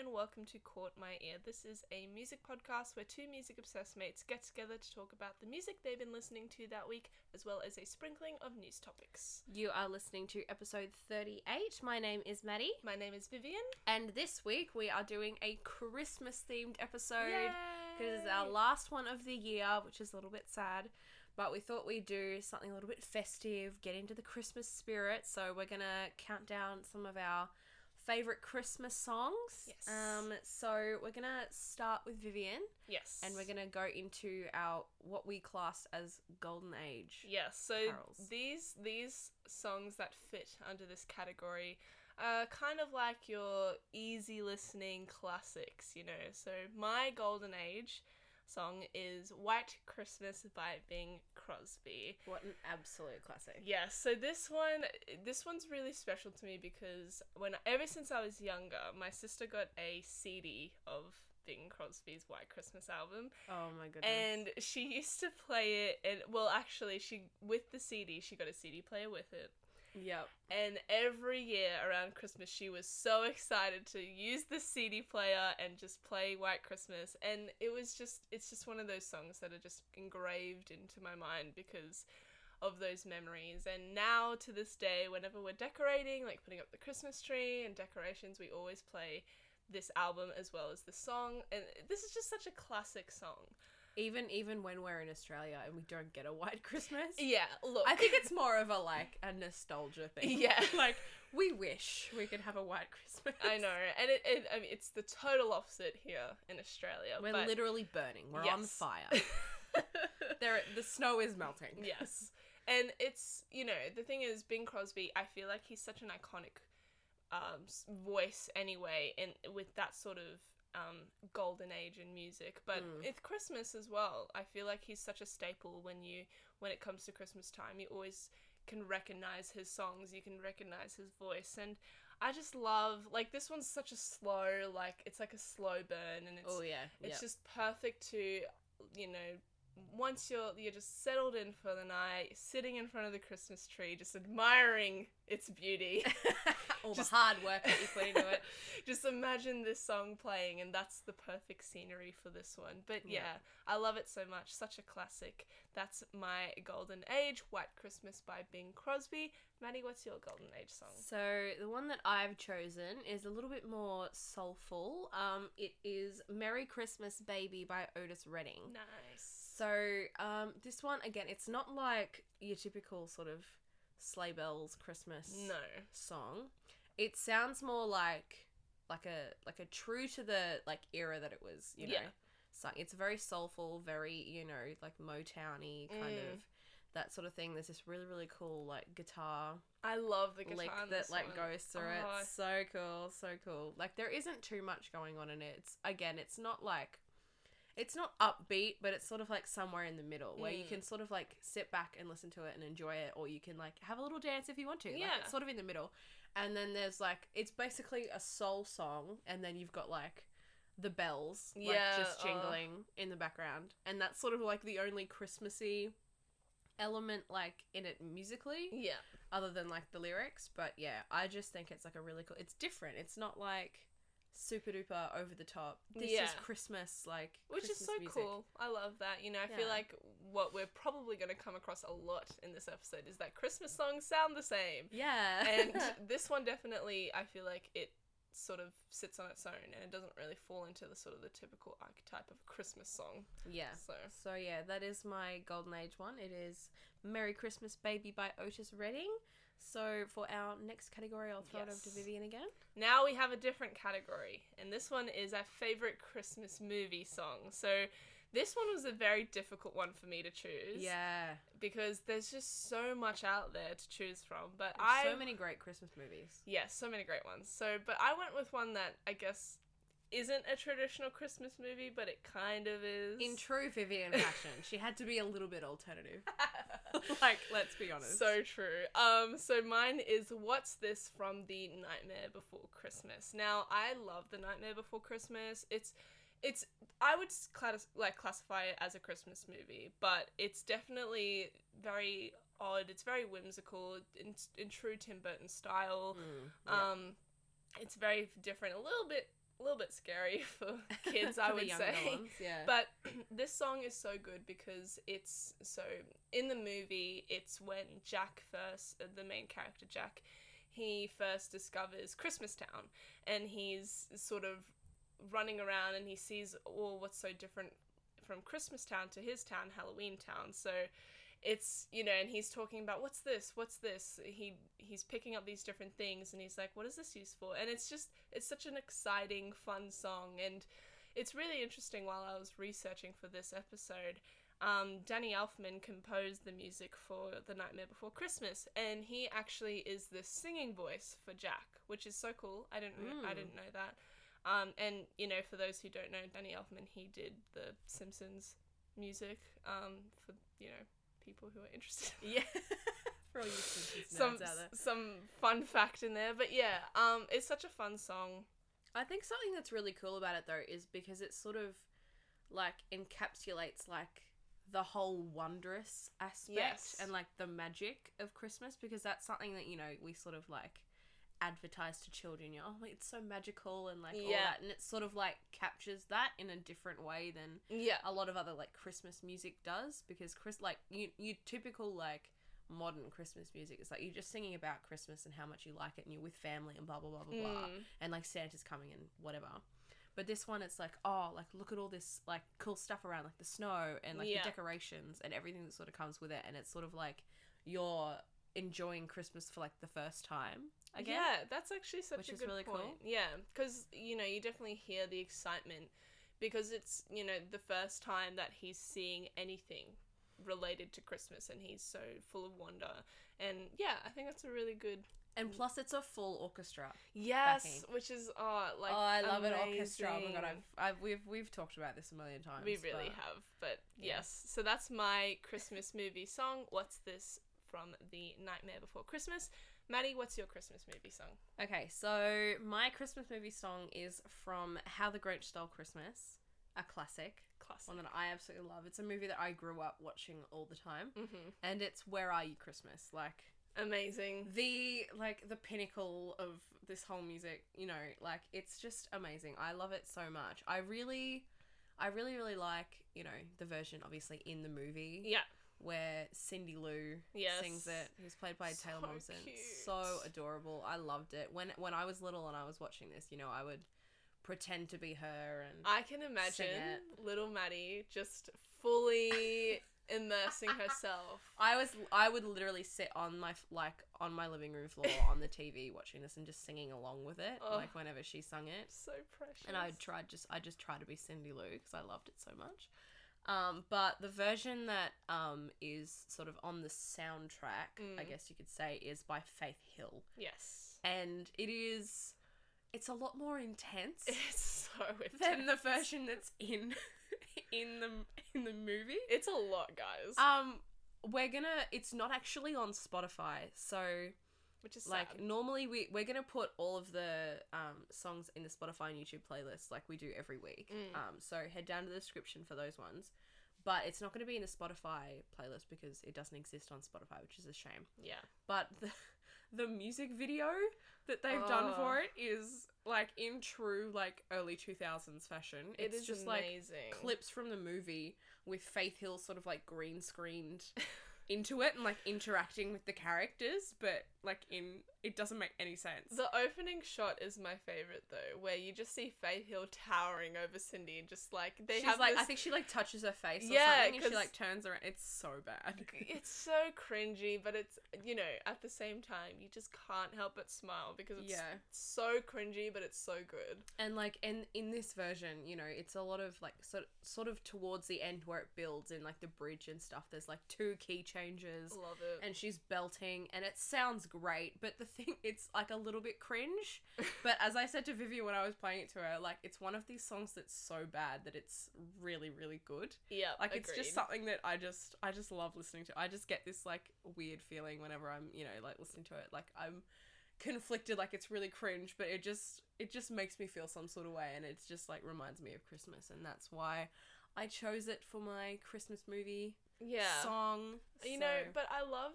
and welcome to Caught My Ear. This is a music podcast where two music obsessed mates get together to talk about the music they've been listening to that week, as well as a sprinkling of news topics. You are listening to episode 38. My name is Maddie, My name is Vivian. and this week we are doing a Christmas themed episode because it's our last one of the year, which is a little bit sad. But we thought we'd do something a little bit festive, get into the Christmas spirit. So we're gonna count down some of our favorite Christmas songs. Yes. Um. So we're gonna start with Vivian, Yes. and we're gonna go into our what we class as golden age. Yes, so carols. these these songs that fit under this category are kind of like your easy listening classics, you know. So my golden age song is White Christmas by Bing Crosby. What an absolute classic. Yes, so this one this one's really special to me because when ever since I was younger, my sister got a CD of Bing Crosby's White Christmas album Oh my goodness. and she used to play it and well actually she with the CD she got a CD player with it yep. and every year around Christmas she was so excited to use the CD player and just play White Christmas. And it was just it's just one of those songs that are just engraved into my mind because of those memories. And now to this day whenever we're decorating like putting up the Christmas tree and decorations we always play this album as well as the song. And this is just such a classic song Even even when we're in Australia and we don't get a white Christmas. Yeah, look. I think it's more of a like a nostalgia thing. Yeah. like we wish we could have a white Christmas. I know, and it, it I mean, it's the total opposite here in Australia. We're but literally burning. We're on fire. there the snow is melting. yes, and it's you know the thing is Bing Crosby. I feel like he's such an iconic um, voice anyway, and with that sort of um, golden age in music. But Mm. it's Christmas as well. I feel like he's such a staple when you when it comes to Christmas time. You always can recognize his songs. You can recognize his voice, and I just love like this one's such a slow like it's like a slow burn, and it's Oh yeah. It's yeah. just perfect to, you know, once you're you're just settled in for the night, sitting in front of the Christmas tree, just admiring its beauty. all just- the hard work that you put into it. just imagine this song playing, and that's the perfect scenery for this one. But yeah, Yeah. I love it so much. Such a classic. That's my golden age, White Christmas by Bing Crosby. Maddie, what's your golden age song? So the one that I've chosen is a little bit more soulful. Um, it is "Merry Christmas, Baby" by Otis Redding. Nice. So um, this one again, it's not like your typical sort of sleigh bells Christmas No. song. It sounds more like like a like a true to the like era that it was. You know, Yeah. sung. It's very soulful, very you know like Motowny kind Mm. of that sort of thing. There's this really really cool like guitar I love the guitar that like one. goes through Oh, it. So cool, so cool. Like there isn't too much going on in it. It's again, it's not like it's not upbeat, but it's sort of like somewhere in the middle where you Mm. can sort of like sit back and listen to it and enjoy it, or you can like have a little dance if you want to. Like, Yeah. it's sort of in the middle. And then there's like it's basically a soul song, and then you've got like the bells like Yeah, just oh. jingling in the background, and that's sort of like the only Christmassy element like in it musically Yeah. other than like the lyrics. But yeah, I just think it's like a really cool. It's different. It's not like super duper over the top. This Yeah. is Christmas like, Which is so music. cool. I love that. You know, I feel like what we're probably going to come across a lot in this episode is that Christmas songs sound the same. Yeah, And this one definitely, I feel like it sort of sits on its own and it doesn't really fall into the sort of the typical archetype of a Christmas song. yeah. So, So yeah, that is my golden age one. It is "Merry Christmas, Baby" by Otis Redding. So for our next category, I'll throw it over to Vivian again. now we have a different category, and this one is our favorite Christmas movie song. So, this one was a very difficult one for me to choose. Yeah, Because there's just so much out there to choose from. But I so many great Christmas movies. Yes, so many great ones. So, but I went with one that I guess isn't a traditional Christmas movie, but it kind of is. In true Vivian fashion, she had to be a little bit alternative. like, let's be honest. so true. Um, so mine is "What's This" from the Nightmare Before Christmas. Now, I love the Nightmare Before Christmas. It's, it's. I would class like classify it as a Christmas movie, but it's definitely very odd. It's very whimsical in, in true Tim Burton style. Mm, yeah. Um, it's very different, a little bit a little bit scary for kids, I For the would say. ones, yeah. But this song is so good because it's so in the movie. It's when Jack first, uh, the main character Jack, he first discovers Christmas Town, and he's sort of running around and he sees oh what's so different from Christmas Town to his town, Halloween Town. So it's you know, and he's talking about what's this, what's this. He he's picking up these different things, and he's like, what is this used for? And it's just it's such an exciting, fun song, and it's really interesting. While I was researching for this episode, um, Danny Elfman composed the music for The Nightmare Before Christmas, and he actually is the singing voice for Jack, which is so cool. I didn't re- I Mm. didn't know that. Um, and you know, for those who don't know, Danny Elfman, he did the Simpsons music um, for you know people who are interested. yeah. For all you some some fun fact in there, but yeah, um, it's such a fun song. I think something that's really cool about it though is because it sort of like encapsulates like the whole wondrous aspect Yes. and like the magic of Christmas because that's something that you know we sort of like advertise to children. You know, oh, it's so magical and like all Yeah. that, and it sort of like captures that in a different way than Yeah, a lot of other like Christmas music does because Chris like you you typical like modern Christmas music is like you're just singing about Christmas and how much you like it and you're with family and blah blah blah blah blah Mm. and like Santa's coming and whatever. But this one it's like oh like look at all this like cool stuff around like the snow and like Yeah. the decorations and everything that sort of comes with it and it's sort of like you're enjoying Christmas for like the first time again. Yeah, that's actually such Which a is good really cool. Yeah, because you know you definitely hear the excitement because it's you know the first time that he's seeing anything related to Christmas and he's so full of wonder. And yeah, I think that's a really good. And plus it's a full orchestra. Yes, Backing. which is oh like oh, I love an orchestra. Oh my god. I've, I've we've we've talked about this a million times. We really but- have, but yeah. yes. So that's my Christmas movie song. What's this from the Nightmare Before Christmas? Maddie, what's your Christmas movie song? Okay, so my Christmas movie song is from How the Grinch Stole Christmas, a classic, Classic. one that I absolutely love. It's a movie that I grew up watching all the time, hmm and it's Where Are You Christmas? Like Amazing. the like the pinnacle of this whole music, you know, like it's just amazing. I love it so much. I really I really really like, you know, the version obviously in the movie Yeah. Where Cindy Lou Yes. sings it, who's played by So Taylor Momsen. cute. So adorable. I loved it. When when I was little and I was watching this, you know, I would pretend to be her and I can imagine it. little Maddie just fully immersing herself. I was I would literally sit on my like on my living room floor on the TV watching this and just singing along with it, Oh. like whenever she sung it. So precious. And I tried just I just tried to be Cindy Lou because I loved it so much. Um, but the version that um is sort of on the soundtrack, I Mm. guess you could say, is by Faith Hill. Yes. and it is it's a lot more intense It's so intense. than the version that's in in the in the movie. It's a lot, guys. Um we're gonna it's not actually on Spotify, so which is like sad. normally we we're gonna put all of the um songs in the Spotify and YouTube playlist like we do every week. Mm. Um so head down to the description for those ones. But it's not gonna be in the Spotify playlist because it doesn't exist on Spotify, which is a shame. Yeah. but the the music video that they've done Oh. for it is like in true like early 2000s fashion It it's is just like amazing. clips from the movie with faith hill sort of like green screened into it and like interacting with the characters but like in it doesn't make any sense The opening shot is my favorite though, where you just see Faith Hill towering over Cindy and just like they She's have like this I think she like touches her face or Yeah, something and she like turns around it's so bad it's so cringy, but it's you know at the same time you just can't help but smile because it's Yeah. so cringy, but it's so good. And like in in this version, you know, it's a lot of like sort sort of towards the end where it builds in like the bridge and stuff. There's like two key changes, Love it. and she's belting, and it sounds great. But the thing, it's like a little bit cringe. But as I said to Vivian when I was playing it to her, like it's one of these songs that's so bad that it's really really good. yeah, Like it's just something that I just I just love listening to. I just get this like weird feeling whenever I'm you know like listening to it. Like I'm conflicted like it's really cringe but it just it just makes me feel some sort of way and it's just like reminds me of christmas and that's why i chose it for my christmas movie yeah. song You know, but I love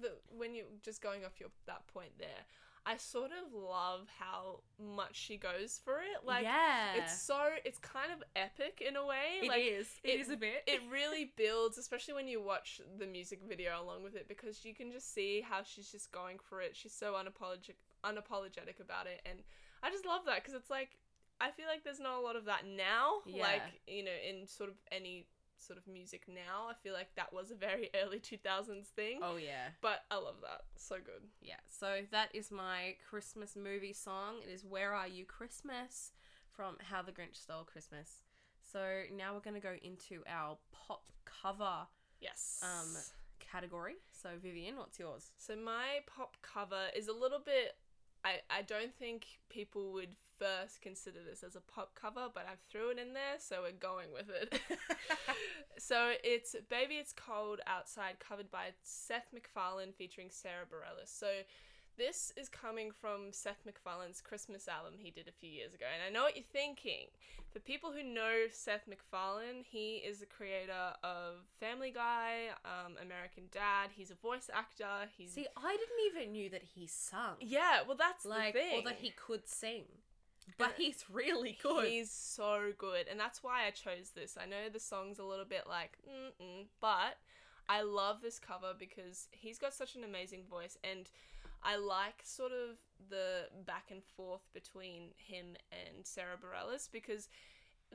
the when you just going off your that point there. I sort of love how much she goes for it. Like yeah, it's so it's kind of epic in a way. It like is. it- it is a bit. it really builds, especially when you watch the music video along with it, because you can just see how she's just going for it. She's so unapologetic, unapologetic about it, and I just love that because it's like I feel like there's not a lot of that now. Yeah. Like you know, in sort of any sort of music now, I feel like that was a very early two thousands thing. oh yeah. But I love that. So good. Yeah, so that is my Christmas movie song. It is Where Are You Christmas from How the Grinch Stole Christmas. So now we're going to go into our pop cover Yes. um category. So Vivian, what's yours? So my pop cover is a little bit. I I don't think people would first consider this as a pop cover, but I've threw it in there, so we're going with it. so it's "Baby It's Cold Outside," covered by Seth MacFarlane featuring Sara Bareilles. So. This is coming from Seth MacFarlane's Christmas album he did a few years ago. And I know what you're thinking. For people who know Seth MacFarlane, he is the creator of Family Guy, um, American Dad. He's a voice actor. He's See, I didn't even knew that he sung. yeah, well, that's like the thing. or that he could sing. But he's really good. He's so good, and that's why I chose this. I know the song's a little bit like, mm-mm, but I love this cover because he's got such an amazing voice, and I like sort of the back and forth between him and Sara Bareilles because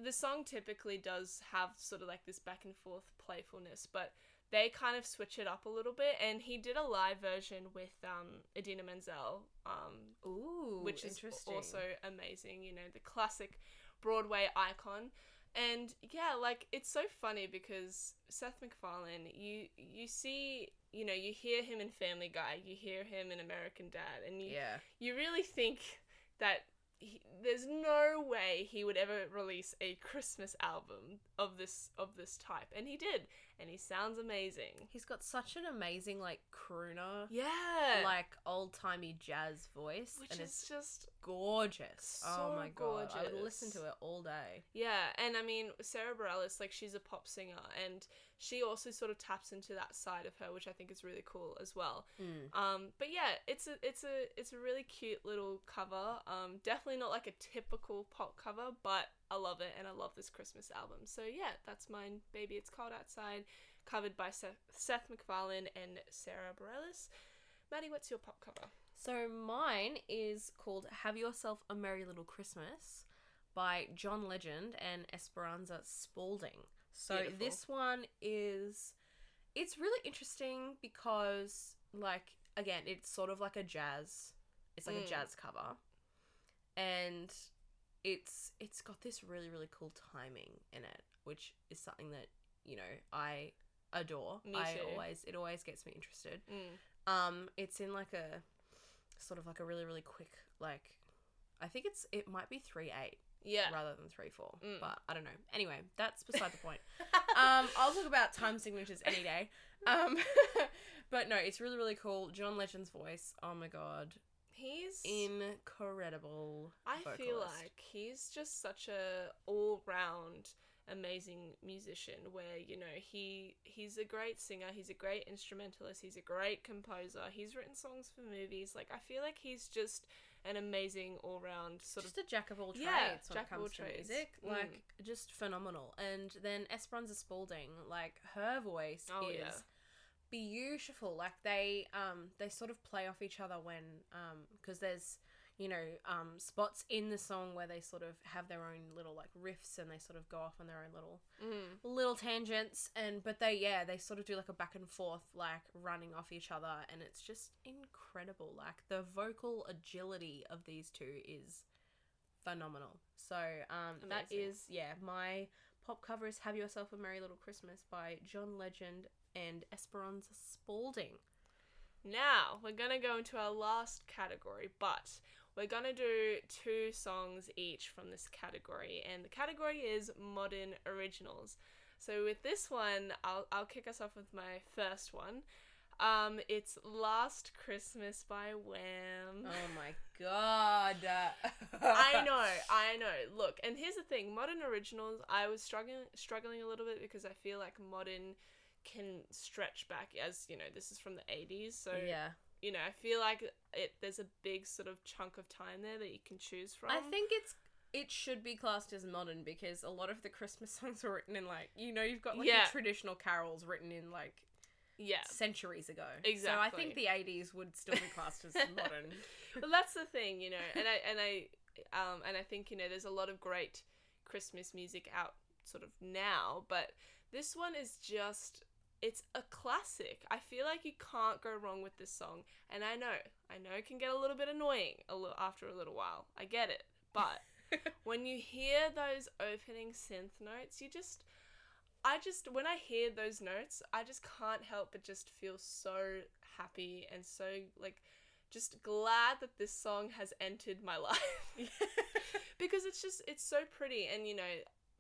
the song typically does have sort of like this back and forth playfulness, but they kind of switch it up a little bit. And he did a live version with um, Idina Menzel, um, Ooh, which is interesting. also amazing. You know, the classic Broadway icon. And yeah, like it's so funny because Seth MacFarlane, you you see, you know, you hear him in Family Guy, you hear him in American Dad, and you yeah. you really think that he, there's no way he would ever release a Christmas album of this of this type, and he did, and he sounds amazing. He's got such an amazing like crooner, Yeah, like old timey jazz voice, which and is it's just gorgeous. oh so my god, I would listen to it all day. Yeah, and I mean Sara Bareilles, like she's a pop singer, and she also sort of taps into that side of her, which I think is really cool as well. Mm. Um, but yeah, it's a it's a it's a really cute little cover. Um, definitely not like a typical pop cover, but I love it, and I love this Christmas album. So yeah, that's mine. Baby, it's cold outside, covered by Seth, Seth MacFarlane and Sara Bareilles. Maddie, what's your pop cover? So mine is called "Have Yourself a Merry Little Christmas" by John Legend and Esperanza Spalding. So Beautiful. this one is it's really interesting because like again, it's sort of like a jazz. It's like Mm. a jazz cover. And it's it's got this really really cool timing in it, which is something that, you know, I adore. Me I too. always it always gets me interested. Mm. Um, it's in like a sort of like a really really quick like I think it's it might be three eight Yeah. rather than three four, Mm. but I don't know. Anyway, that's beside the point. Um, I'll talk about time signatures any day. Um, but no, it's really really cool. John Legend's voice. Oh my god, He's incredible. I feel like he's just such a all-round amazing musician where you know he he's a great singer he's a great instrumentalist he's a great composer he's written songs for movies like i feel like he's just an amazing all-round sort just a jack of all trades Yeah, when jack it of all to trades. music. Mm. Like just phenomenal. And then Esperanza Spalding, like her voice Oh, is yeah. Beautiful. Like they um they sort of play off each other when um because there's you know um spots in the song where they sort of have their own little like riffs and they sort of go off on their own little mm. little tangents and but they yeah they sort of do like a back and forth like running off each other and it's just incredible like the vocal agility of these two is phenomenal so um that Amazing. is yeah my pop cover is have yourself a merry little christmas by john legend and esperanza spalding now we're gonna go into our last category but we're gonna do two songs each from this category and the category is modern originals so with this one i'll, I'll kick us off with my first one um it's last christmas by wham oh my god I know, I know. Look, and here's the thing: modern originals. I was struggling, struggling a little bit because I feel like modern can stretch back, as you know, this is from the '80s, so yeah you know, I feel like it. There's a big sort of chunk of time there that you can choose from. I think it's it should be classed as modern because a lot of the Christmas songs were written in like you know you've got like Yeah. the traditional carols written in like yeah. centuries ago. exactly So I think the 80s would still be classed as modern. well, that's the thing, you know, and I and I um and I think you know there's a lot of great Christmas music out sort of now, but this one is just it's a classic. I feel like you can't go wrong with this song, and I know, I know it can get a little bit annoying a little after a little while. I get it, but when you hear those opening synth notes, you just I just when I hear those notes, I just can't help but just feel so happy and so like just glad that this song has entered my life because it's just it's so pretty and you know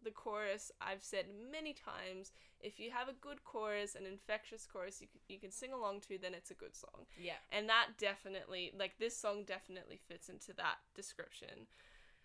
the chorus I've said many times if you have a good chorus an infectious chorus you, you can sing along to then it's a good song yeah. and that definitely like this song definitely fits into that description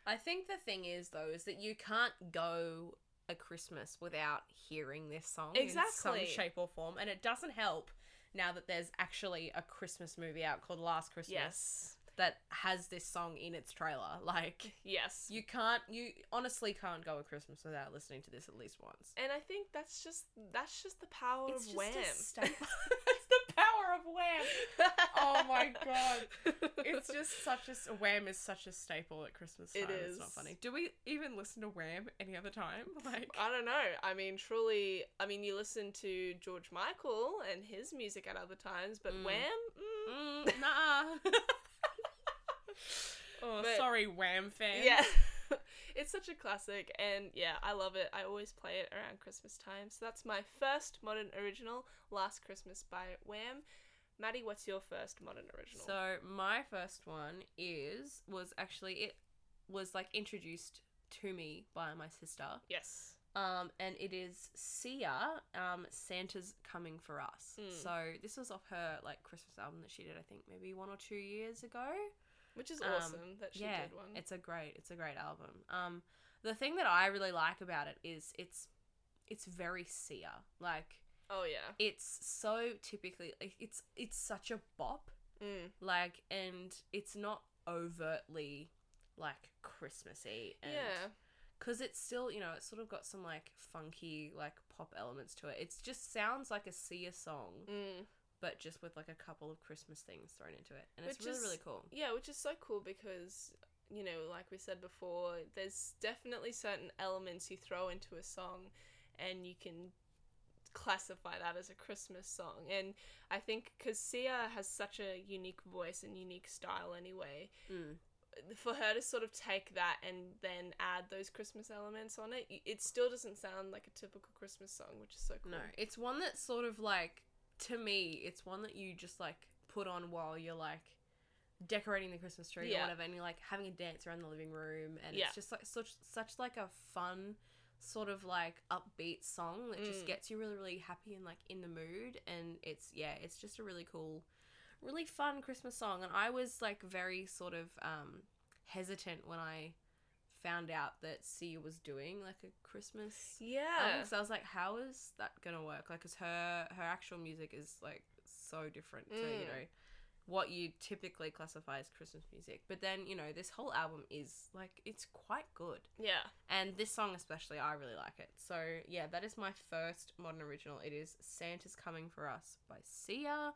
I think the thing is though is that you can't go a Christmas without hearing this song in Exactly. some shape or form, and it doesn't help now that there's actually a Christmas movie out called Last Christmas yes that has this song in its trailer. Like yes you can't, you honestly can't go a Christmas without listening to this at least once. and I think that's just that's just the power It's of just Wham a it's the power of Wham. Oh my god. It's just such a s- Wham is such a staple at Christmas time. It It's not funny. Do we even listen to Wham any other time? Like I don't know. I mean, truly, I mean, you listen to George Michael and his music at other times, but Mm. Wham, mm, mm, nah. Oh, But- sorry, Wham fans. yeah, it's such a classic, and yeah, I love it. I always play it around Christmas time. So that's my first modern original, "Last Christmas" by Wham. Maddie, what's your first modern original? So my first one is was actually it was like introduced to me by my sister. yes, Um, and it is Sia, um, Santa's Coming for Us. Mm. So this was off her like Christmas album that she did, I think maybe one or two years ago. Which is Um, awesome that she yeah, did one. it's a great, it's a great album. Um, the thing that I really like about it is it's, it's very Sia. Like oh yeah, it's so typically, like, it's it's such a bop. mm. Like, and it's not overtly like Christmassy. And, yeah, because it's still you know it's sort of got some like funky like pop elements to it it just sounds like a Sia song mm. But just with like a couple of christmas things thrown into it and it's Which really is- really cool Yeah, which is so cool because, you know, like we said before, there's definitely certain elements you throw into a song and you can classify that as a Christmas song. And I think because Sia has such a unique voice and unique style anyway, mm. for her to sort of take that and then add those Christmas elements on it, it still doesn't sound like a typical Christmas song, which is so cool. no it's one that's sort of like to me it's one that you just like put on while you're like decorating the christmas tree Yeah. or whatever and you're like having a dance around the living room and Yeah. it's just like such such like a fun sort of like upbeat song that just Mm. gets you really really happy and like in the mood and it's yeah it's just a really cool really fun christmas song and i was like very sort of um hesitant when i found out that Sia was doing like a christmas Yeah. So I was like, how is that gonna work? Like, cause her her actual music is like so different to you Mm. know what you typically classify as Christmas music. But then you know this whole album is like it's quite good, yeah. and this song especially I really like it. So yeah, that is my first modern original. It is "Santa's Coming for Us" by Sia.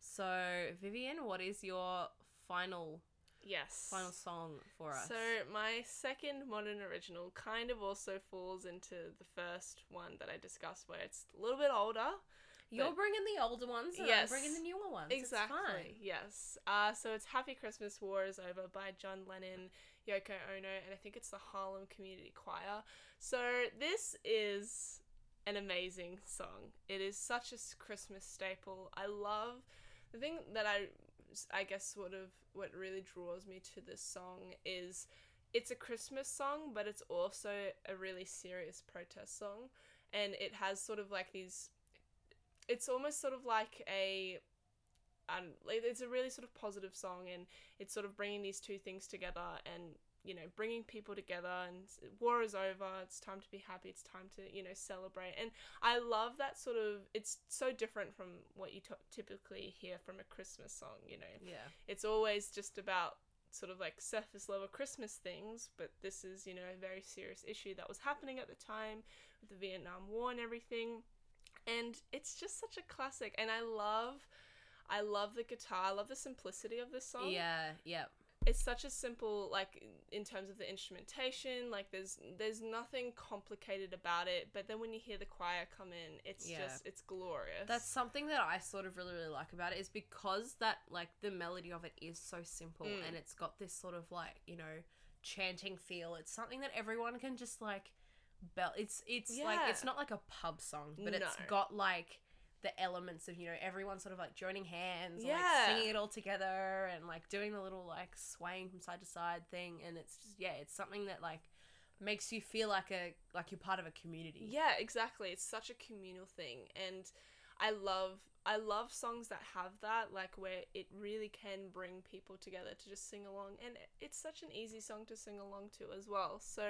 So Vivian, what is your final Yes. final song for us? So my second modern original kind of also falls into the first one that I discussed, where it's a little bit older. You're bringing the older ones, and Yes. I'm bringing the newer ones. Exactly. Yes. Uh, so it's "Happy Christmas, War Is Over" by John Lennon, Yoko Ono, and I think it's the Harlem Community Choir. So this is an amazing song. It is such a Christmas staple. I love the thing that I, I guess, sort of what really draws me to this song is it's a Christmas song, but it's also a really serious protest song, and it has sort of like these. It's almost sort of like a and it's a really sort of positive song and it's sort of bringing these two things together and you know bringing people together and war is over it's time to be happy it's time to you know celebrate and i love that sort of it's so different from what you t- typically hear from a christmas song you know Yeah. it's always just about sort of like surface level Christmas things, but this is, you know, a very serious issue that was happening at the time with the Vietnam War and everything. And it's just such a classic and I love I love the guitar. I love the simplicity of this song. Yeah. Yeah. It's such a simple like in terms of the instrumentation, like there's there's nothing complicated about it, but then when you hear the choir come in, it's Yeah. just it's glorious. That's something that I sort of really, really like about it is because that like the melody of it is so simple Mm. and it's got this sort of like you know chanting feel. It's something that everyone can just like belt. It's it's like it's not like a pub song, but it's got like the elements of you know everyone sort of like joining hands, and, Yeah. like singing it all together, and like doing the little like swaying from side to side thing. And it's just yeah, it's something that like makes you feel like a like you're part of a community. Yeah, exactly. It's such a communal thing and I love I love songs that have that like where it really can bring people together to just sing along and it's such an easy song to sing along to as well. So,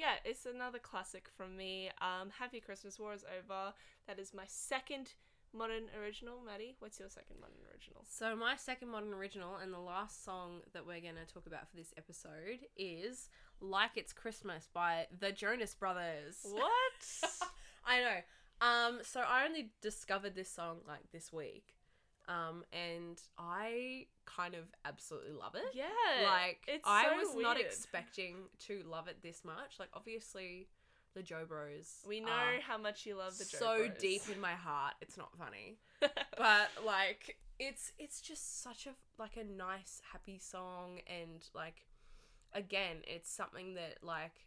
yeah, it's another classic from me. Um Happy Christmas War is over. That is my second modern original. Maddie, what's your second modern original? So my second modern original and the last song that we're gonna talk about for this episode is "Like It's Christmas" by the Jonas Brothers. What? I know. Um, so I only discovered this song like this week, um, and I kind of absolutely love it. yeah. like it's I so was not expecting to love it this much. Like obviously, the Joe Bros. We know how much you love the Joe so Bros. deep in my heart. It's not funny but like it's it's just such a like a nice happy song and like again it's something that like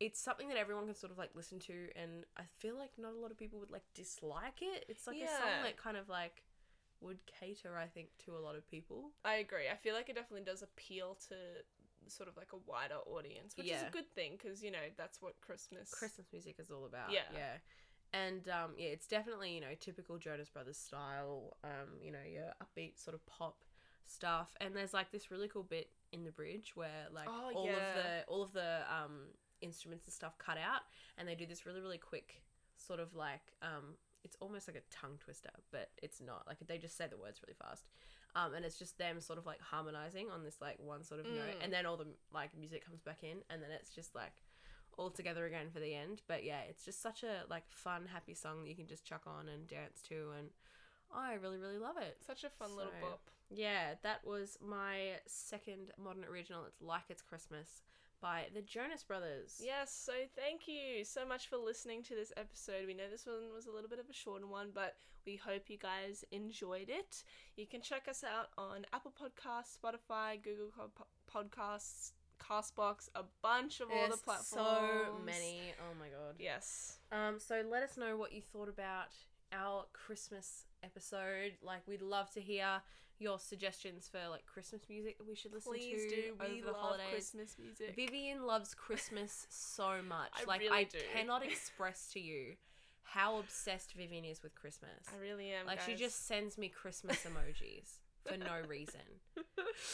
it's something that everyone can sort of like listen to and i feel like not a lot of people would like dislike it it's like a song that kind of like would cater i think to a lot of people I agree. I feel like it definitely does appeal to sort of like a wider audience, which is a good thing because you know that's what Christmas. christmas music is all about Yeah. yeah and um yeah it's definitely you know typical jonas brothers style um you know your upbeat sort of pop stuff and there's like this really cool bit in the bridge where like Oh, all of the all of the um instruments and stuff cut out and they do this really really quick sort of like um it's almost like a tongue twister but it's not like they just say the words really fast um and it's just them sort of like harmonizing on this like one sort of note Mm. and then all the like music comes back in and then it's just like all together again for the end but yeah it's just such a like fun happy song that you can just chuck on and dance to and i really really love it Such a fun little So- bop. yeah, that was my second modern original. It's Like It's Christmas by the Jonas Brothers. Yes, so thank you so much for listening to this episode. We know this one was a little bit of a shorter one, but we hope you guys enjoyed it. You can check us out on Apple Podcasts, Spotify, Google Podcasts, Castbox, a bunch of all the platforms. so many. Oh my god. Yes. Um, so let us know what you thought about our Christmas episode. Like, we'd love to hear your suggestions for like Christmas music that we should listen Please to do. over We the love holidays. Christmas music. Vivian loves Christmas so much. I like really I do. cannot express to you how obsessed Vivian is with Christmas. I really am. Like she guys. just sends me Christmas emojis for no reason.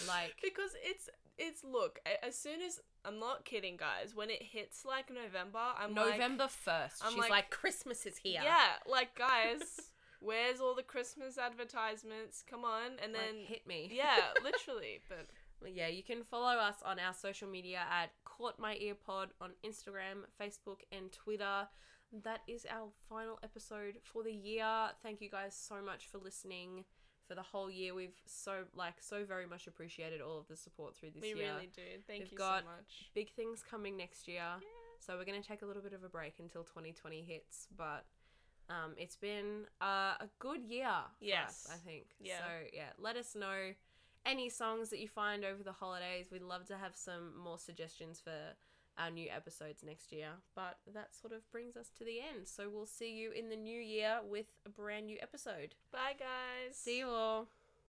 like- because it's it's look as soon as I'm not kidding, guys. When it hits like November, I'm like- November first. I'm She's like- like, Christmas is here. Yeah, like guys, where's all the Christmas advertisements? Come on, and Like, then hit me. yeah, literally. But But yeah, you can follow us on our social media at Caught My Ear Pod on Instagram, Facebook, and Twitter. That is our final episode for the year. Thank you guys so much for listening for the whole year. We've so like so very much appreciated all of the support through this we year. really do. Thank We've you got so much. Big things coming next year. So we're going to take a little bit of a break until 2020 hits, but um, it's been uh, a good year Yes. us, I think. Yeah. So yeah, let us know any songs that you find over the holidays. We'd love to have some more suggestions for our new episodes next year. But that sort of brings us to the end. So we'll see you in the new year with a brand new episode. Bye, guys. See you all.